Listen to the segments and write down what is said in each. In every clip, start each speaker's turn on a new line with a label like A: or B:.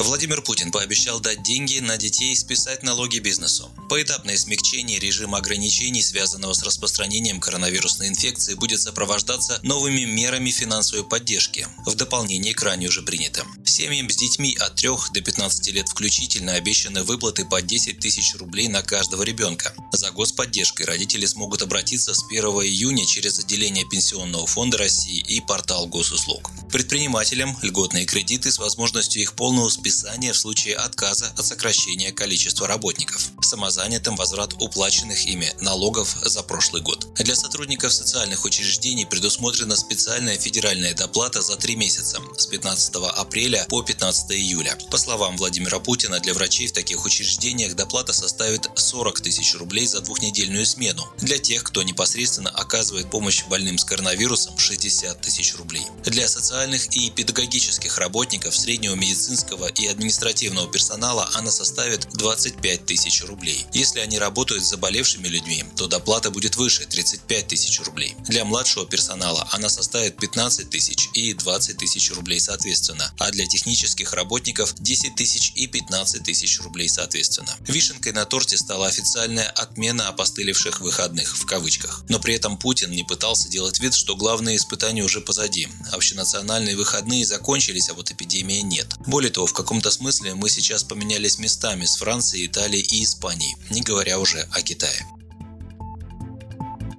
A: Владимир Путин пообещал дать деньги на детей и списать налоги бизнесу. Поэтапное смягчение режима ограничений, связанного с распространением коронавирусной инфекции, будет сопровождаться новыми мерами финансовой поддержки, в дополнение к ранее уже принятым. Семьям с детьми от 3 до 15 лет включительно обещаны выплаты по 10 тысяч рублей на каждого ребенка. За господдержкой родители смогут обратиться с 1 июня через отделение Пенсионного фонда России и портал госуслуг. Предпринимателям льготные кредиты с возможностью их полного списания в случае отказа от сокращения количества работников, самозанятым возврат уплаченных ими налогов за прошлый год. Для сотрудников социальных учреждений предусмотрена специальная федеральная доплата за три месяца с 15 апреля по 15 июля. По словам Владимира Путина, для врачей в таких учреждениях доплата составит 40 тысяч рублей за двухнедельную смену. Для тех, кто непосредственно оказывает помощь больным с коронавирусом 60 тысяч рублей. Для социальных и педагогических работников среднего медицинского и административного персонала она составит 25 тысяч рублей. Если они работают с заболевшими людьми, то доплата будет выше – 35 тысяч рублей. Для младшего персонала она составит 15 тысяч и 20 тысяч рублей соответственно, а для технических работников 10 тысяч и 15 тысяч рублей соответственно. Вишенкой на торте стала официальная отмена опостылевших выходных в кавычках. Но при этом Путин не пытался делать вид, что главные испытания уже позади. Общенациональные выходные закончились, а вот эпидемия нет. Более того, в каком каком-то смысле мы сейчас поменялись местами с Францией, Италией и Испанией, не говоря уже о Китае.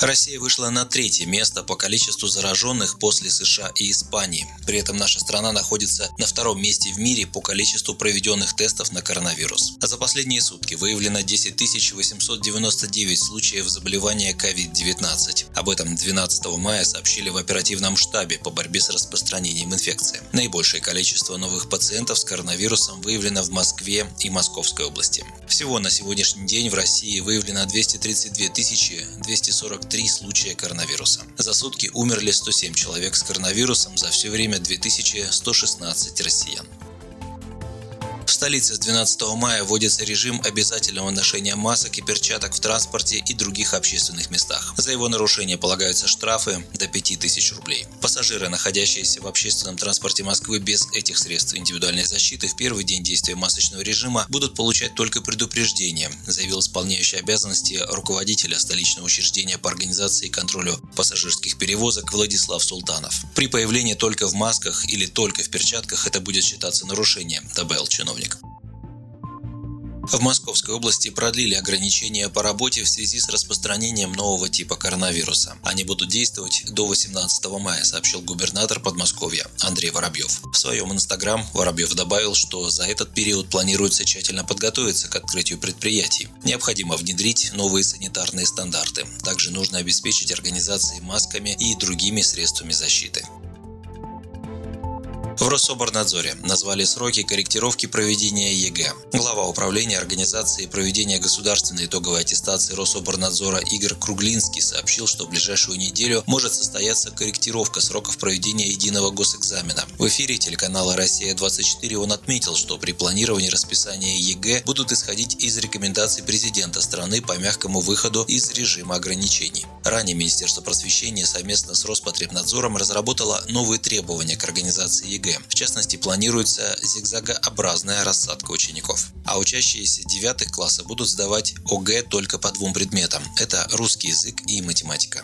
A: Россия вышла на третье место по количеству зараженных после США и Испании. При этом наша страна находится на втором месте в мире по количеству проведенных тестов на коронавирус. А за последние сутки выявлено 10 899 случаев заболевания COVID-19. Об этом 12 мая сообщили в оперативном штабе по борьбе с распространением инфекции. Наибольшее количество новых пациентов с коронавирусом выявлено в Москве и Московской области. Всего на сегодняшний день в России выявлено 232 243 три случая коронавируса. За сутки умерли 107 человек с коронавирусом, за все время 2116 россиян столице с 12 мая вводится режим обязательного ношения масок и перчаток в транспорте и других общественных местах. За его нарушение полагаются штрафы до 5000 рублей. Пассажиры, находящиеся в общественном транспорте Москвы без этих средств индивидуальной защиты, в первый день действия масочного режима будут получать только предупреждение, заявил исполняющий обязанности руководителя столичного учреждения по организации и контролю пассажирских перевозок Владислав Султанов. При появлении только в масках или только в перчатках это будет считаться нарушением, добавил чиновник. В Московской области продлили ограничения по работе в связи с распространением нового типа коронавируса. Они будут действовать до 18 мая, сообщил губернатор Подмосковья Андрей Воробьев. В своем инстаграм Воробьев добавил, что за этот период планируется тщательно подготовиться к открытию предприятий. Необходимо внедрить новые санитарные стандарты. Также нужно обеспечить организации масками и другими средствами защиты. В Рособрнадзоре назвали сроки корректировки проведения ЕГЭ. Глава управления организации проведения государственной итоговой аттестации Рособрнадзора Игорь Круглинский сообщил, что в ближайшую неделю может состояться корректировка сроков проведения единого госэкзамена. В эфире телеканала «Россия-24» он отметил, что при планировании расписания ЕГЭ будут исходить из рекомендаций президента страны по мягкому выходу из режима ограничений. Ранее Министерство просвещения совместно с Роспотребнадзором разработало новые требования к организации ЕГЭ ЕГЭ. В частности, планируется зигзагообразная рассадка учеников. А учащиеся девятых класса будут сдавать ОГЭ только по двум предметам. Это русский язык и математика.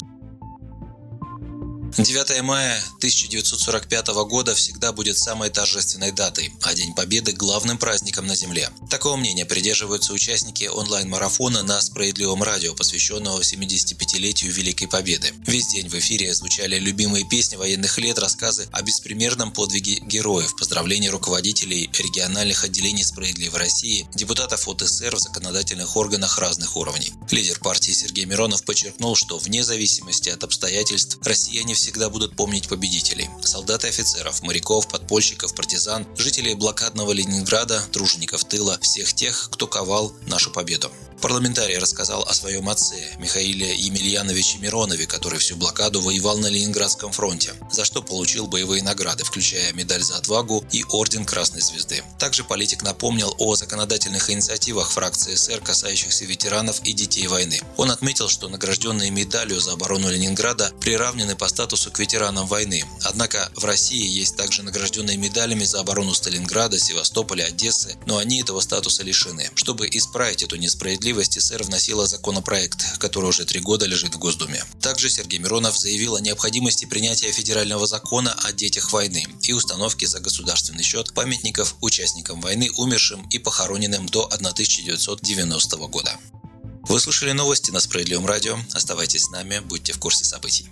A: 9 мая 1945 года всегда будет самой торжественной датой, а День Победы – главным праздником на Земле. Такого мнения придерживаются участники онлайн-марафона на Справедливом радио, посвященного 75-летию Великой Победы. Весь день в эфире звучали любимые песни военных лет, рассказы о беспримерном подвиге героев, поздравления руководителей региональных отделений Справедливой России, депутатов ОТСР в законодательных органах разных уровней. Лидер партии Сергей Миронов подчеркнул, что вне зависимости от обстоятельств россияне всегда будут помнить победителей. Солдат и офицеров, моряков, подпольщиков, партизан, жителей блокадного Ленинграда, тружеников тыла, всех тех, кто ковал нашу победу. Парламентарий рассказал о своем отце, Михаиле Емельяновиче Миронове, который всю блокаду воевал на Ленинградском фронте, за что получил боевые награды, включая медаль за отвагу и орден Красной Звезды. Также политик напомнил о законодательных инициативах фракции СССР, касающихся ветеранов и детей войны. Он отметил, что награжденные медалью за оборону Ленинграда приравнены по статусу к ветеранам войны. Однако в России есть также награжденные медалями за оборону Сталинграда, Севастополя, Одессы, но они этого статуса лишены. Чтобы исправить эту несправедливость, СССР вносила законопроект, который уже три года лежит в Госдуме. Также Сергей Миронов заявил о необходимости принятия федерального закона о детях войны и установки за государственный счет памятников участникам войны, умершим и похороненным до 1990 года. Вы слушали новости на Справедливом радио. Оставайтесь с нами, будьте в курсе событий.